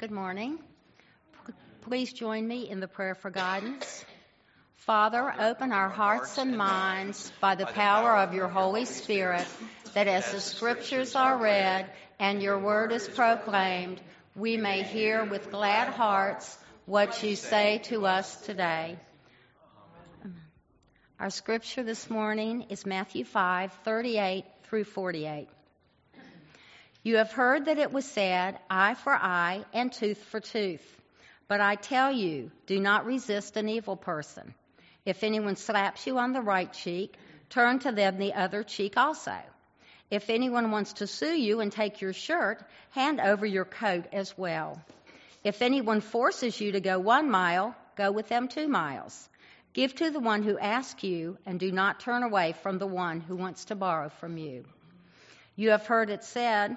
Good morning. P- Please join me in the prayer for guidance. Father, open our hearts and minds by the power of your Holy Spirit, that as the scriptures are read and your word is proclaimed, we may hear with glad hearts what you say to us today. Our scripture this morning is Matthew 5 38 through 48. You have heard that it was said, eye for eye and tooth for tooth. But I tell you, do not resist an evil person. If anyone slaps you on the right cheek, turn to them the other cheek also. If anyone wants to sue you and take your shirt, hand over your coat as well. If anyone forces you to go one mile, go with them two miles. Give to the one who asks you, and do not turn away from the one who wants to borrow from you. You have heard it said,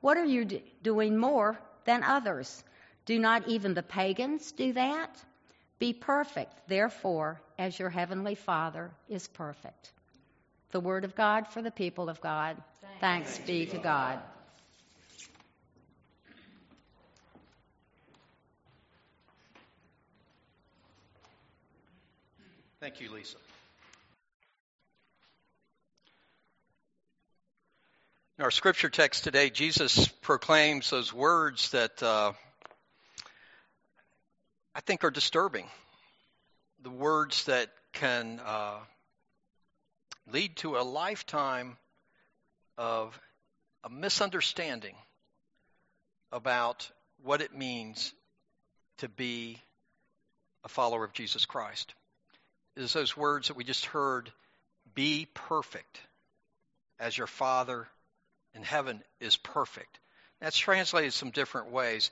what are you d- doing more than others? Do not even the pagans do that? Be perfect, therefore, as your heavenly Father is perfect. The word of God for the people of God. Thanks, be to God. Thank you, Lisa. In our scripture text today, Jesus proclaims those words that uh, I think are disturbing. The words that can uh, lead to a lifetime of a misunderstanding about what it means to be a follower of Jesus Christ. It is those words that we just heard be perfect as your Father in heaven is perfect. That's translated some different ways.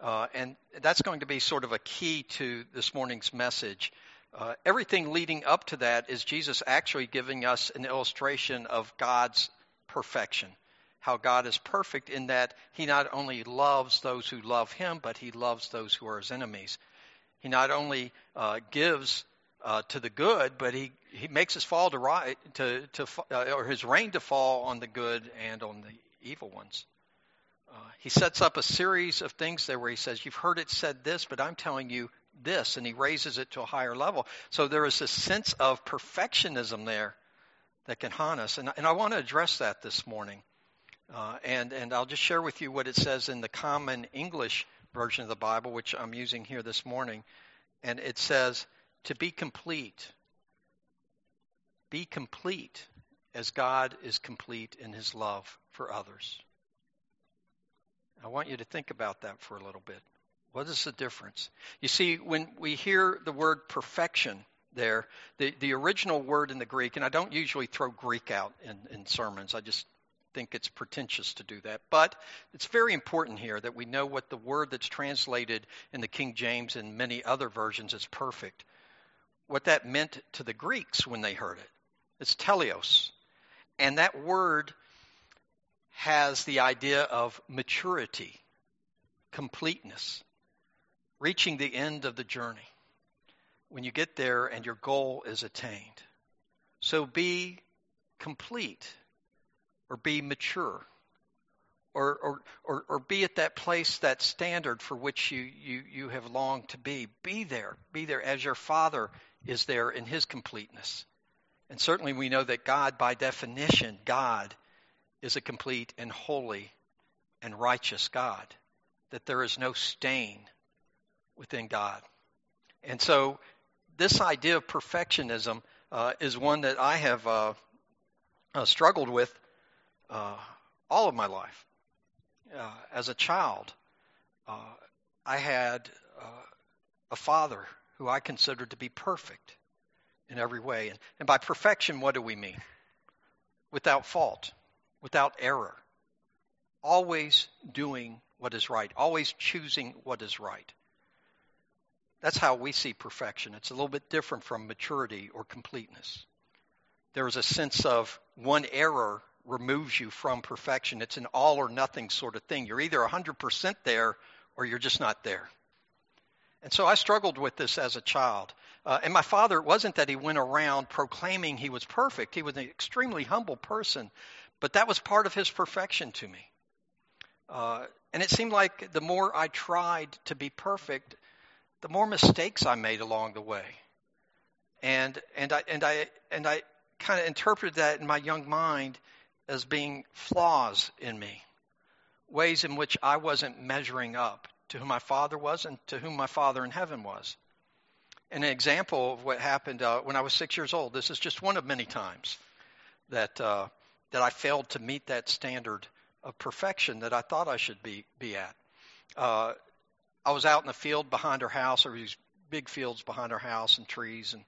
Uh, and that's going to be sort of a key to this morning's message. Uh, everything leading up to that is Jesus actually giving us an illustration of God's perfection. How God is perfect in that He not only loves those who love Him, but He loves those who are His enemies. He not only uh, gives uh, to the good, but He, he makes His fall to right to, to uh, or His rain to fall on the good and on the evil ones. Uh, he sets up a series of things there where he says, You've heard it said this, but I'm telling you this. And he raises it to a higher level. So there is this sense of perfectionism there that can haunt us. And, and I want to address that this morning. Uh, and, and I'll just share with you what it says in the common English version of the Bible, which I'm using here this morning. And it says, To be complete. Be complete as God is complete in his love for others. I want you to think about that for a little bit. What is the difference? You see, when we hear the word perfection there, the, the original word in the Greek, and I don't usually throw Greek out in, in sermons, I just think it's pretentious to do that. But it's very important here that we know what the word that's translated in the King James and many other versions is perfect. What that meant to the Greeks when they heard it. It's teleos. And that word has the idea of maturity, completeness, reaching the end of the journey. When you get there and your goal is attained. So be complete or be mature or, or, or, or, be at that place, that standard for which you, you, you have longed to be. Be there. Be there as your Father is there in His completeness. And certainly we know that God, by definition, God is a complete and holy and righteous God, that there is no stain within God. And so, this idea of perfectionism uh, is one that I have uh, uh, struggled with uh, all of my life. Uh, as a child, uh, I had a father who I considered to be perfect in every way. And, by perfection, what do we mean? Without fault without error, always doing what is right, always choosing what is right. That's how we see perfection. It's a little bit different from maturity or completeness. There is a sense of one error removes you from perfection. It's an all or nothing sort of thing. You're either 100% there or you're just not there. And so I struggled with this as a child. Uh, and my father, it wasn't that he went around proclaiming he was perfect. He was an extremely humble person, but that was part of his perfection to me. Uh, and it seemed like the more I tried to be perfect, the more mistakes I made along the way. And and I and I and I kind of interpreted that in my young mind as being flaws in me, ways in which I wasn't measuring up to who my father was and to whom my father in heaven was. An example of what happened uh, when I was six years old. This is just one of many times that uh, that I failed to meet that standard of perfection that I thought I should be be at. Uh, I was out in the field behind her house, or these big fields behind her house and trees, and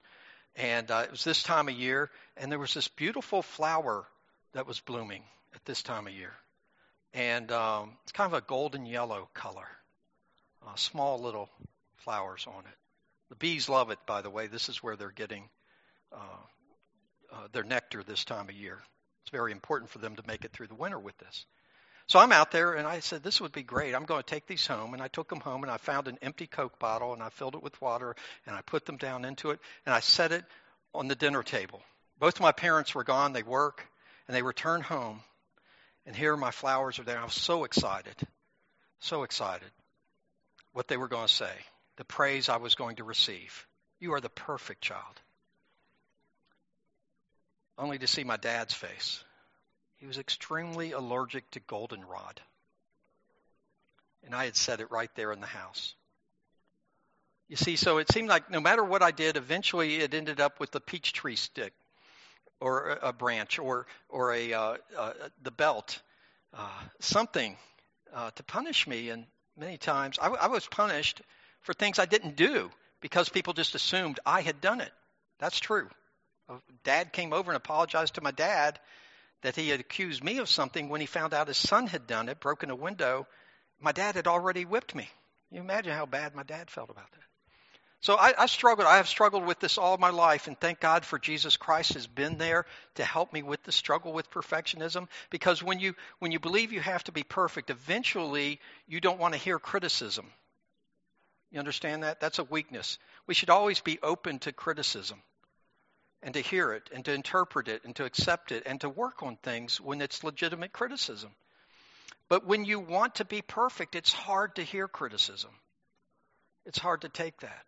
and uh, it was this time of year, and there was this beautiful flower that was blooming at this time of year, and um, it's kind of a golden yellow color, uh, small little flowers on it. The bees love it, by the way. This is where they're getting uh, uh, their nectar this time of year. It's very important for them to make it through the winter with this. So I'm out there and I said, This would be great. I'm going to take these home. And I took them home and I found an empty Coke bottle and I filled it with water and I put them down into it and I set it on the dinner table. Both of my parents were gone. They work and they return home. And here my flowers are there. I was so excited. So excited what they were going to say, the praise I was going to receive. You are the perfect child. Only to see my dad's face. He was extremely allergic to goldenrod. And I had said it right there in the house. You see, so it seemed like no matter what I did, eventually it ended up with the peach tree stick or a branch or, or a, uh, uh, the belt, uh, something uh, to punish me. And many times I, I was punished for things I didn't do because people just assumed I had done it. That's true. Dad came over and apologized to my dad, that he had accused me of something when he found out his son had done it, broken a window. My dad had already whipped me. You imagine how bad my dad felt about that. So I, I struggled. I have struggled with this all my life, and thank God for Jesus Christ has been there to help me with the struggle with perfectionism. Because when you when you believe you have to be perfect, eventually you don't want to hear criticism. You understand that? That's a weakness. We should always be open to criticism and to hear it and to interpret it and to accept it and to work on things when it's legitimate criticism. But when you want to be perfect, it's hard to hear criticism. It's hard to take that.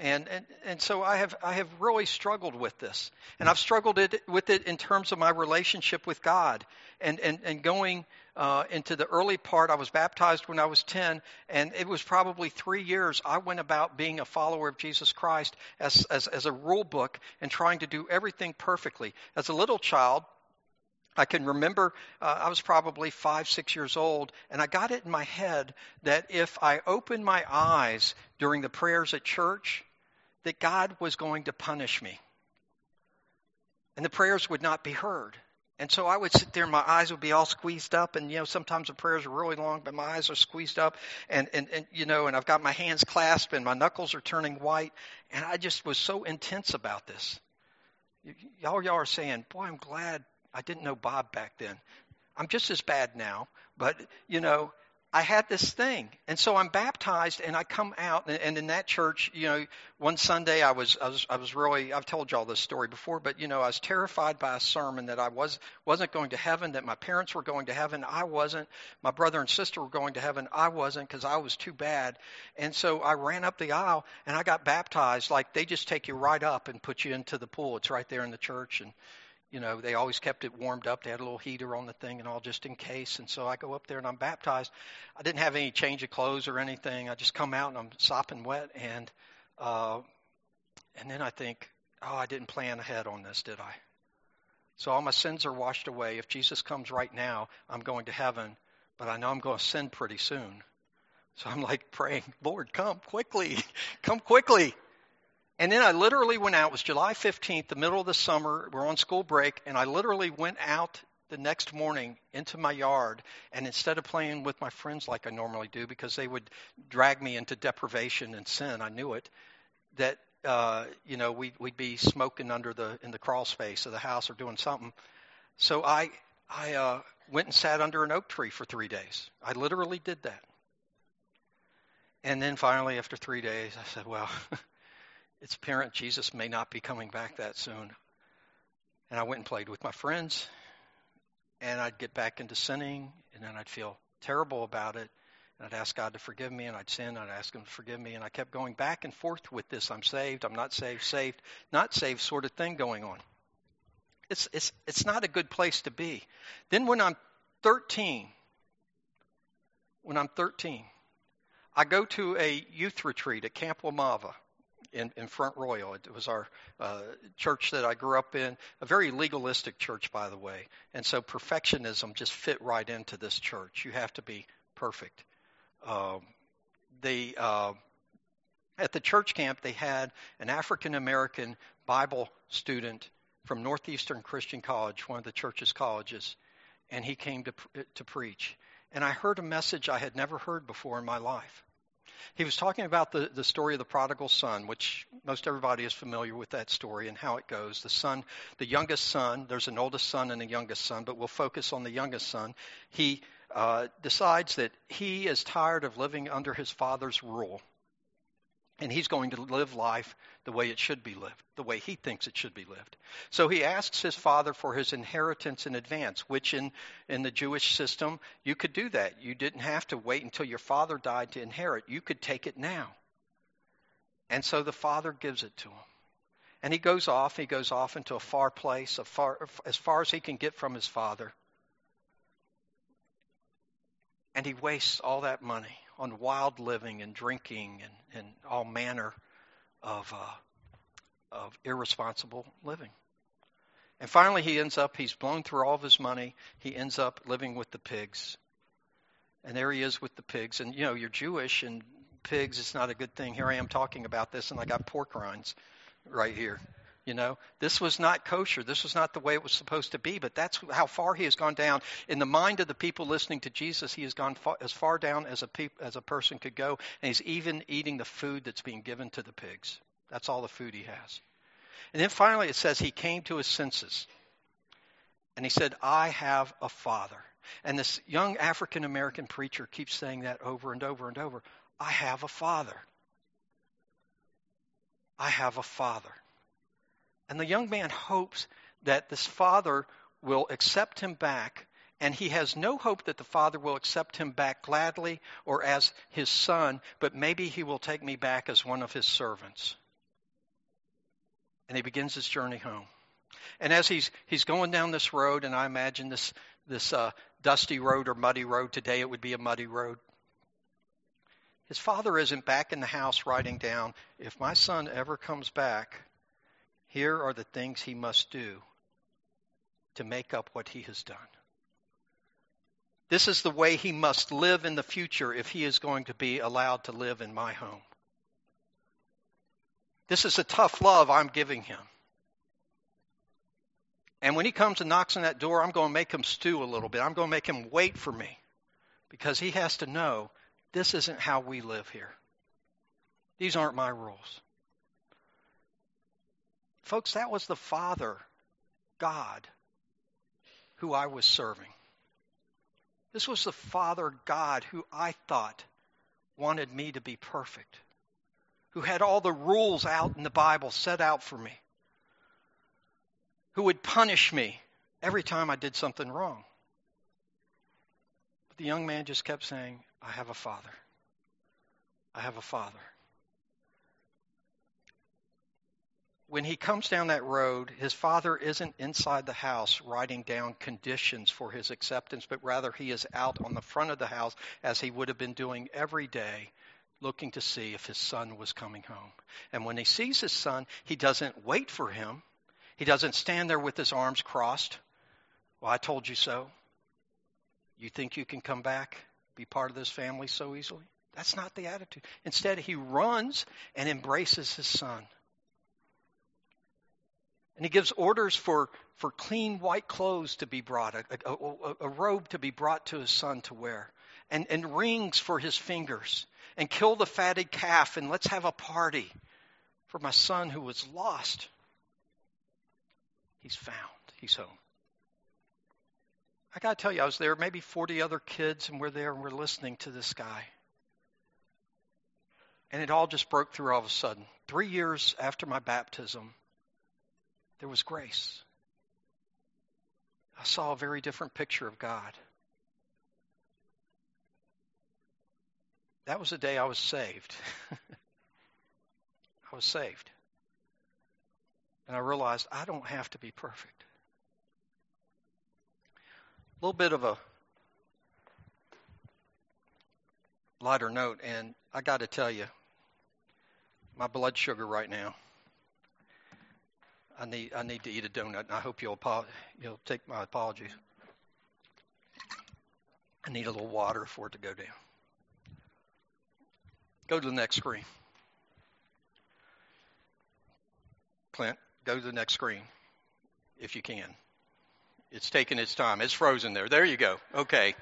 And, and, and so I have, I have really struggled with this. And I've struggled it, with it in terms of my relationship with God. And, and, and going uh, into the early part, I was baptized when I was 10, and it was probably three years I went about being a follower of Jesus Christ as, as, as a rule book and trying to do everything perfectly. As a little child, I can remember uh, I was probably five, six years old, and I got it in my head that if I opened my eyes during the prayers at church, that God was going to punish me. And the prayers would not be heard. And so I would sit there and my eyes would be all squeezed up. And, you know, sometimes the prayers are really long, but my eyes are squeezed up. And, and, and, you know, and I've got my hands clasped and my knuckles are turning white. And I just was so intense about this. Y'all, y'all are saying, boy, I'm glad I didn't know Bob back then. I'm just as bad now, but you know, I had this thing. And so I'm baptized and I come out and and, in that church, you know, one Sunday I was, I was, I was really, I've told y'all this story before, but you know, I was terrified by a sermon that I was, wasn't going to heaven, that my parents were going to heaven. I wasn't. My brother and sister were going to heaven. I wasn't because I was too bad. And so I ran up the aisle and I got baptized. Like they just take you right up and put you into the pool. It's right there in the church. And, you know, they always kept it warmed up. They had a little heater on the thing and all just in case. And so I go up there and I'm baptized. I didn't have any change of clothes or anything. I just come out and I'm sopping wet. And, uh, and then I think, oh, I didn't plan ahead on this, did I? So all my sins are washed away. If Jesus comes right now, I'm going to heaven, but I know I'm going to sin pretty soon. So I'm like praying, Lord, come quickly, come quickly. And then I literally went out. It was July 15th, the middle of the summer. We're on school break, and I literally went out the next morning into my yard, and instead of playing with my friends like I normally do, because they would drag me into deprivation and sin, I knew it, that uh, you know we'd, we'd be smoking under the in the crawl space of the house or doing something. So I I uh, went and sat under an oak tree for three days. I literally did that. And then finally, after three days, I said, Well, it's apparent Jesus may not be coming back that soon. And I went and played with my friends, and I'd get back into sinning, and then I'd feel terrible about it. And I'd ask God to forgive me, and I'd sin, and I'd ask Him to forgive me. And I kept going back and forth with this I'm saved, I'm not saved, saved, not saved sort of thing going on. It's, it's, it's not a good place to be. Then when I'm 13, when I'm 13, I go to a youth retreat at Camp Wamava in, in Front Royal. It was our uh, church that I grew up in, a very legalistic church, by the way. And so perfectionism just fit right into this church. You have to be perfect. Um, the, uh, at the church camp, they had an African American Bible student from Northeastern Christian College, one of the church's colleges, and he came to, to preach. And I heard a message I had never heard before in my life. He was talking about the, the story of the prodigal son, which most everybody is familiar with that story and how it goes. The son, the youngest son, there's an oldest son and a youngest son, but we'll focus on the youngest son. He uh, decides that he is tired of living under his father's rule and he's going to live life the way it should be lived, the way he thinks it should be lived. So he asks his father for his inheritance in advance, which in, in the Jewish system, you could do that. You didn't have to wait until your father died to inherit. You could take it now. And so the father gives it to him. And he goes off, he goes off into a far place, a far, as far as he can get from his father. And he wastes all that money on wild living and drinking and, and all manner of, uh, of irresponsible living. And finally, he ends up, he's blown through all of his money. He ends up living with the pigs. And there he is with the pigs. And, you know, you're Jewish and pigs, it's not a good thing. Here I am talking about this, and I got pork rinds right here. You know, this was not kosher. This was not the way it was supposed to be. But that's how far he has gone down in the mind of the people listening to Jesus. He has gone far, as far down as a as a person could go, and he's even eating the food that's being given to the pigs. That's all the food he has. And then finally, it says he came to his senses, and he said, "I have a father." And this young African American preacher keeps saying that over and over and over. I have a father. I have a father. And the young man hopes that this father will accept him back, and he has no hope that the father will accept him back gladly or as his son, but maybe he will take me back as one of his servants. And he begins his journey home. And as he's he's going down this road, and I imagine this this uh, dusty road or muddy road today, it would be a muddy road. His father isn't back in the house writing down, if my son ever comes back, here are the things he must do to make up what he has done. This is the way he must live in the future if he is going to be allowed to live in my home. This is a tough love I'm giving him. And when he comes and knocks on that door, I'm going to make him stew a little bit. I'm going to make him wait for me because he has to know this isn't how we live here. These aren't my rules. Folks, that was the Father, God, who I was serving. This was the Father, God, who I thought wanted me to be perfect, who had all the rules out in the Bible set out for me, who would punish me every time I did something wrong. But the young man just kept saying, I have a Father. I have a Father. When he comes down that road, his father isn't inside the house writing down conditions for his acceptance, but rather he is out on the front of the house as he would have been doing every day, looking to see if his son was coming home. And when he sees his son, he doesn't wait for him. He doesn't stand there with his arms crossed. Well, I told you so. You think you can come back, be part of this family so easily? That's not the attitude. Instead, he runs and embraces his son And he gives orders for, for clean white clothes to be brought, a, a, a, robe to be brought to his son to wear, and, and rings for his fingers, and kill the fatted calf, and let's have a party for my son who was lost. He's found, he's home. I got to tell you, I was there, maybe 40 other kids, and we're there and we're listening to this guy. And it all just broke through all of a sudden. Three years after my baptism, there was grace. I saw a very different picture of God. That was the day I was saved. I was saved. And I realized I don't have to be perfect. A little bit of a lighter note, and I got to tell you, my blood sugar right now. I need I need to eat a donut, and I hope you'll you'll take my apologies. I need a little water for it to go down. Go to the next screen. Clint, go to the next screen if you can. It's taking its time. It's frozen there. There you go. Okay.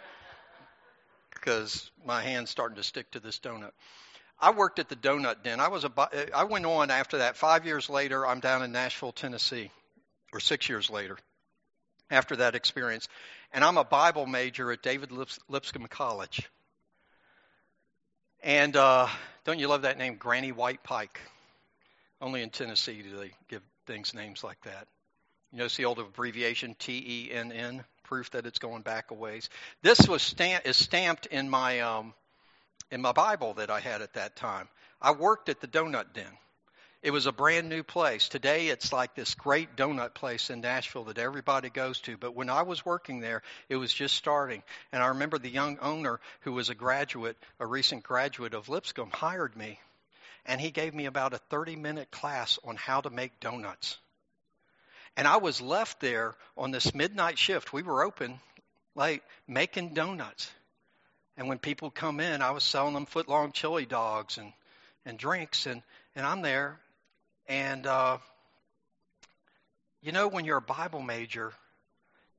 Because my hand's starting to stick to this donut. I worked at the Donut Den. I was a, I went on after that. Five years later, I'm down in Nashville, Tennessee, or six years later, after that experience, and I'm a Bible major at David Lips, Lipscomb College. And uh, don't you love that name, Granny White Pike? Only in Tennessee do they give things names like that. You notice the old abbreviation T E N N, proof that it's going back a ways. This was stamp, is stamped in my um, in my Bible that I had at that time. I worked at the Donut Den. It was a brand new place. Today it's like this great donut place in Nashville that everybody goes to. But when I was working there, it was just starting. And I remember the young owner who was a graduate, a recent graduate of Lipscomb, hired me. And he gave me about a 30 minute class on how to make donuts. And I was left there on this midnight shift. We were open late making donuts. And when people come in, I was selling them foot long chili dogs and, and drinks, and, and I'm there. And, uh, you know, when you're a Bible major,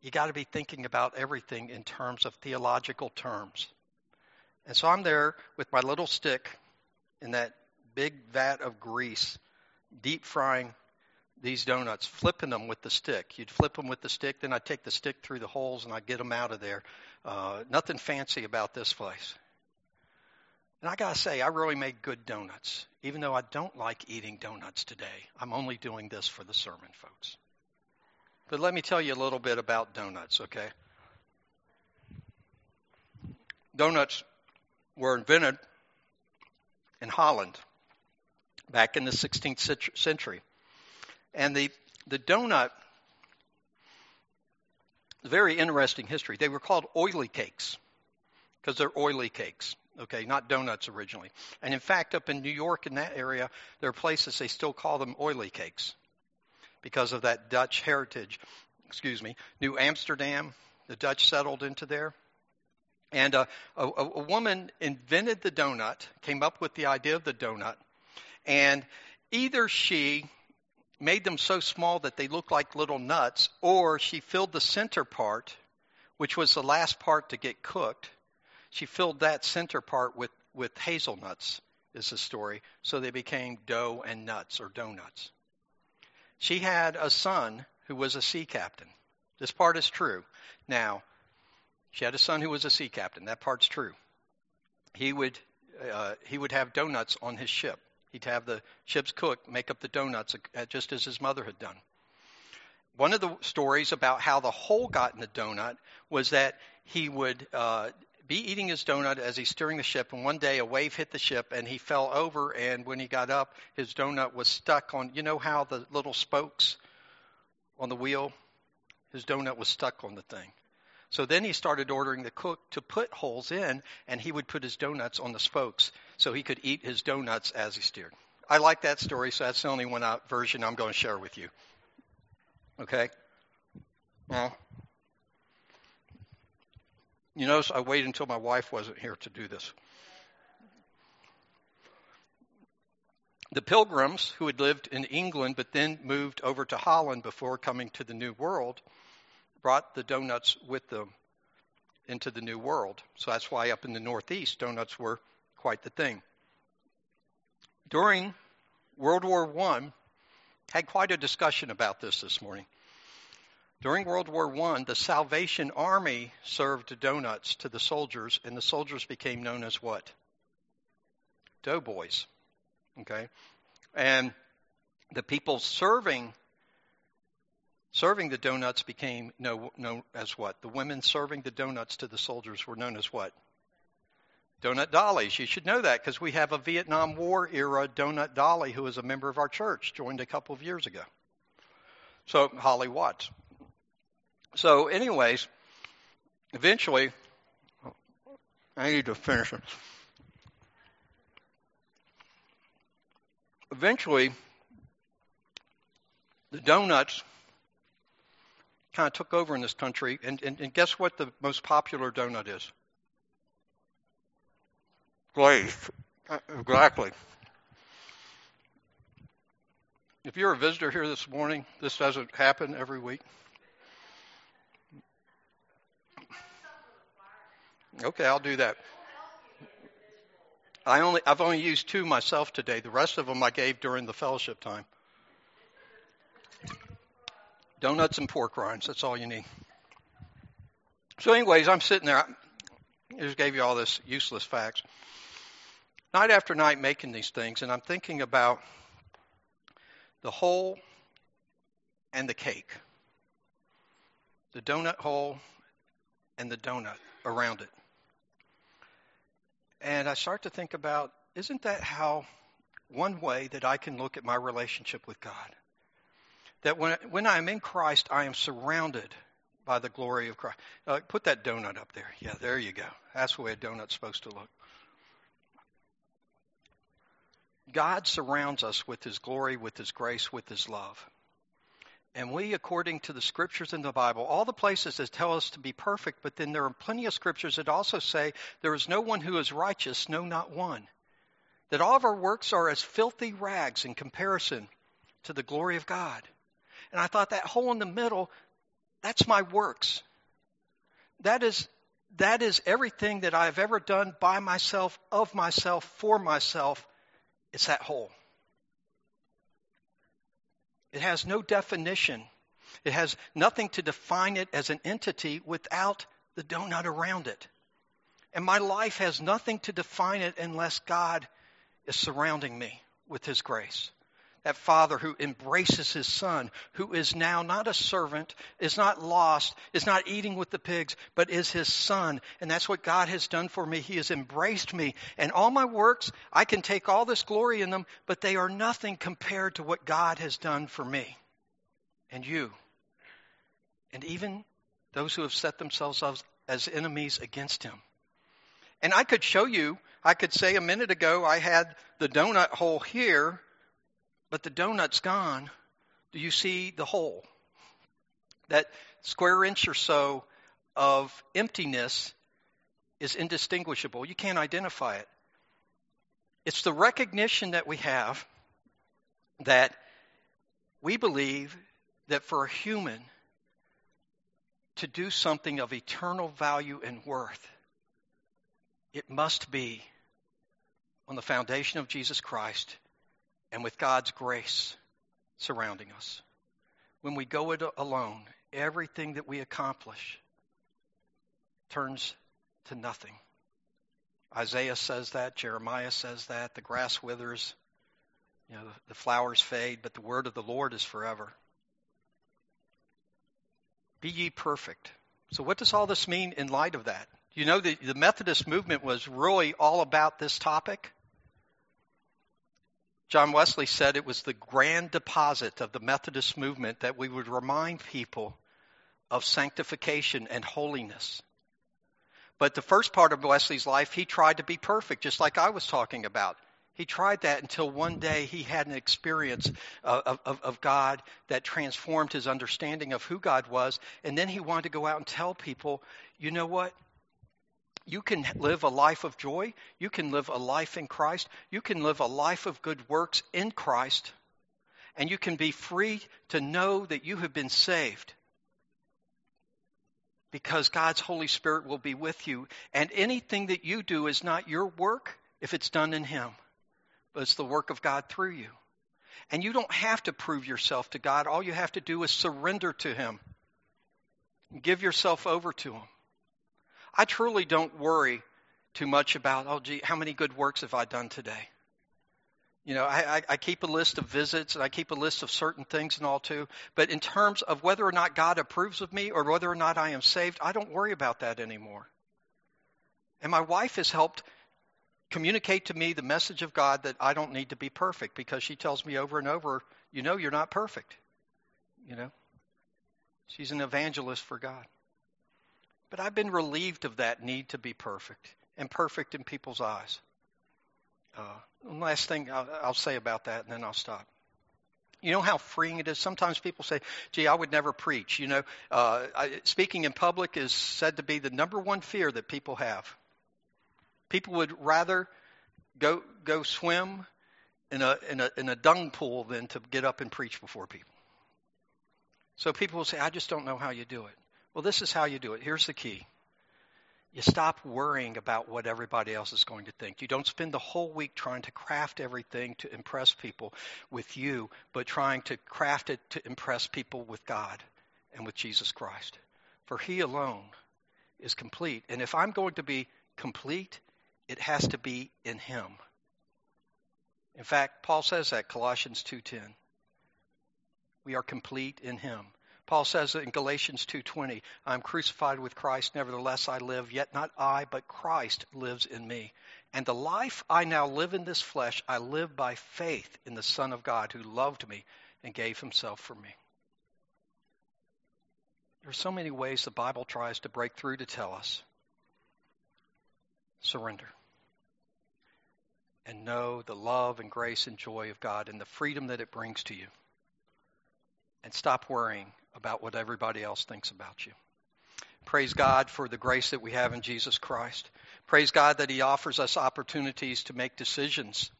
you got to be thinking about everything in terms of theological terms. And so I'm there with my little stick in that big vat of grease, deep frying these donuts, flipping them with the stick. You'd flip them with the stick, then I'd take the stick through the holes and I'd get them out of there. Uh, nothing fancy about this place. And I got to say, I really make good donuts. Even though I don't like eating donuts today, I'm only doing this for the sermon, folks. But let me tell you a little bit about donuts, okay? Donuts were invented in Holland back in the 16th century. And the, the donut, very interesting history. They were called oily cakes because they're oily cakes, okay, not donuts originally. And in fact, up in New York, in that area, there are places they still call them oily cakes because of that Dutch heritage. Excuse me. New Amsterdam, the Dutch settled into there. And uh, a, a woman invented the donut, came up with the idea of the donut, and either she made them so small that they looked like little nuts, or she filled the center part, which was the last part to get cooked. She filled that center part with, with hazelnuts, is the story, so they became dough and nuts or donuts. She had a son who was a sea captain. This part is true. Now, she had a son who was a sea captain. That part's true. He would uh, he would have donuts on his ship. He'd have the ship's cook make up the donuts uh, just as his mother had done. One of the stories about how the hole got in the donut was that he would uh, be eating his donut as he's steering the ship, and one day a wave hit the ship and he fell over. And when he got up, his donut was stuck on. You know how the little spokes on the wheel? His donut was stuck on the thing. So then he started ordering the cook to put holes in, and he would put his donuts on the spokes so he could eat his donuts as he steered. I like that story, so that's the only one out version I'm going to share with you. Okay? Well, you notice I waited until my wife wasn't here to do this. The pilgrims who had lived in England but then moved over to Holland before coming to the New World brought the donuts with them into the New World. So that's why up in the Northeast, donuts were quite the thing. During World War I, had quite a discussion about this this morning. During World War I, the Salvation Army served donuts to the soldiers, and the soldiers became known as what? Doughboys. Okay? And the people serving serving the donuts became known know as what? The women serving the donuts to the soldiers were known as what? Donut Dollies. You should know that because we have a Vietnam War era Donut Dolly who is a member of our church, joined a couple of years ago. So, Holly Watts. So, anyways, eventually, I need to finish it. Eventually, the donuts kind of took over in this country, and, and, and guess what the most popular donut is? Glazed. Exactly. If you're a visitor here this morning, this doesn't happen every week. Okay, I'll do that. I only I've only used two myself today. The rest of them I gave during the fellowship time. Donuts and pork rinds, that's all you need. So anyways, I'm sitting there. I just gave you all this useless facts. Night after night making these things and I'm thinking about the hole and the cake. The donut hole and the donut around it. And I start to think about isn't that how one way that I can look at my relationship with God? That when, when I'm in Christ, I am surrounded by the glory of Christ. Uh, put that donut up there. Yeah, there you go. That's the way a donut's supposed to look. God surrounds us with His glory, with His grace, with His love. And we, according to the scriptures in the Bible, all the places that tell us to be perfect, but then there are plenty of scriptures that also say there is no one who is righteous, no, not one. That all of our works are as filthy rags in comparison to the glory of God. And I thought that hole in the middle, that's my works. That is, that is everything that I've ever done by myself, of myself, for myself. It's that hole. It has no definition. It has nothing to define it as an entity without the donut around it. And my life has nothing to define it unless God is surrounding me with His grace. That father who embraces his son, who is now not a servant, is not lost, is not eating with the pigs, but is his son. And that's what God has done for me. He has embraced me. And all my works, I can take all this glory in them, but they are nothing compared to what God has done for me and you. And even those who have set themselves up as enemies against him. And I could show you, I could say a minute ago I had the donut hole here but the donut's gone, do you see the hole? That square inch or so of emptiness is indistinguishable. You can't identify it. It's the recognition that we have that we believe that for a human to do something of eternal value and worth, it must be on the foundation of Jesus Christ and with God's grace surrounding us. When we go it alone, everything that we accomplish turns to nothing. Isaiah says that, Jeremiah says that, the grass withers, you know, the flowers fade, but the word of the Lord is forever. Be ye perfect. So, what does all this mean in light of that? You know, the, the Methodist movement was really all about this topic. John Wesley said it was the grand deposit of the Methodist movement that we would remind people of sanctification and holiness. But the first part of Wesley's life, he tried to be perfect, just like I was talking about. He tried that until one day he had an experience of, of, of, God that transformed his understanding of who God was. And then he wanted to go out and tell people, you know what? You can live a life of joy. You can live a life in Christ. You can live a life of good works in Christ. And you can be free to know that you have been saved because God's Holy Spirit will be with you. And anything that you do is not your work if it's done in Him, but it's the work of God through you. And you don't have to prove yourself to God. All you have to do is surrender to Him. Give yourself over to Him. I truly don't worry too much about, oh, gee, how many good works have I done today? You know, I, I, keep a list of visits and I keep a list of certain things and all too. But in terms of whether or not God approves of me or whether or not I am saved, I don't worry about that anymore. And my wife has helped communicate to me the message of God that I don't need to be perfect because she tells me over and over, you know, you're not perfect. You know, she's an evangelist for God. But I've been relieved of that need to be perfect and perfect in people's eyes. Uh, last thing I'll, I'll say about that, and then I'll stop. You know how freeing it is? Sometimes people say, gee, I would never preach. You know, uh, I, speaking in public is said to be the number one fear that people have. People would rather go, go swim in a, in, a, in a dung pool than to get up and preach before people. So people will say, I just don't know how you do it. Well, this is how you do it. Here's the key you stop worrying about what everybody else is going to think. You don't spend the whole week trying to craft everything to impress people with you, but trying to craft it to impress people with God and with Jesus Christ. For He alone is complete. And if I'm going to be complete, it has to be in Him. In fact, Paul says that Colossians 2:10. We are complete in Him. Paul says in Galatians 2:20, "I'm crucified with Christ, nevertheless I live, yet not I, but Christ lives in me. And the life I now live in this flesh, I live by faith in the Son of God who loved me and gave himself for me." There are so many ways the Bible tries to break through to tell us surrender and know the love and grace and joy of God and the freedom that it brings to you. And stop worrying about what everybody else thinks about you. Praise God for the grace that we have in Jesus Christ. Praise God that He offers us opportunities to make decisions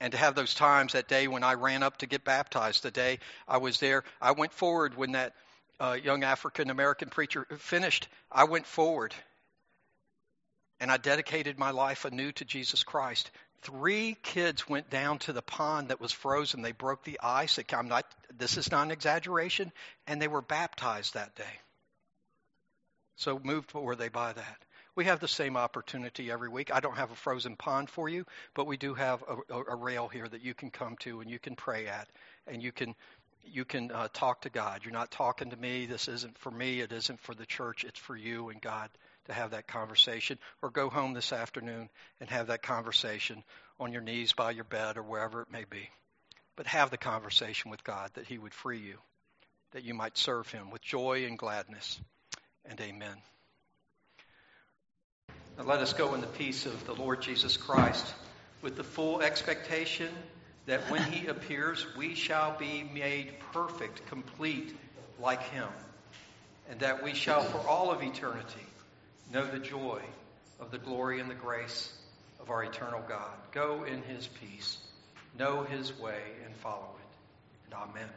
and to have those times that day when I ran up to get baptized, the day I was there. I went forward when that uh, young African American preacher finished. I went forward and I dedicated my life anew to Jesus Christ. Three kids went down to the pond that was frozen. They broke the ice. I'm not, this is not an exaggeration. And they were baptized that day. So moved were they by that. We have the same opportunity every week. I don't have a frozen pond for you, but we do have a, a, a rail here that you can come to and you can pray at, and you can you can uh, talk to God. You're not talking to me. This isn't for me. It isn't for the church. It's for you and God to have that conversation, or go home this afternoon and have that conversation on your knees by your bed or wherever it may be. But have the conversation with God that He would free you, that you might serve Him with joy and gladness. And amen. Now let us go in the peace of the Lord Jesus Christ with the full expectation that when He appears, we shall be made perfect, complete, like Him, and that we shall, for all of eternity, know the joy of the glory and the grace of our eternal God. Go in his peace, know his way, and follow it. And amen.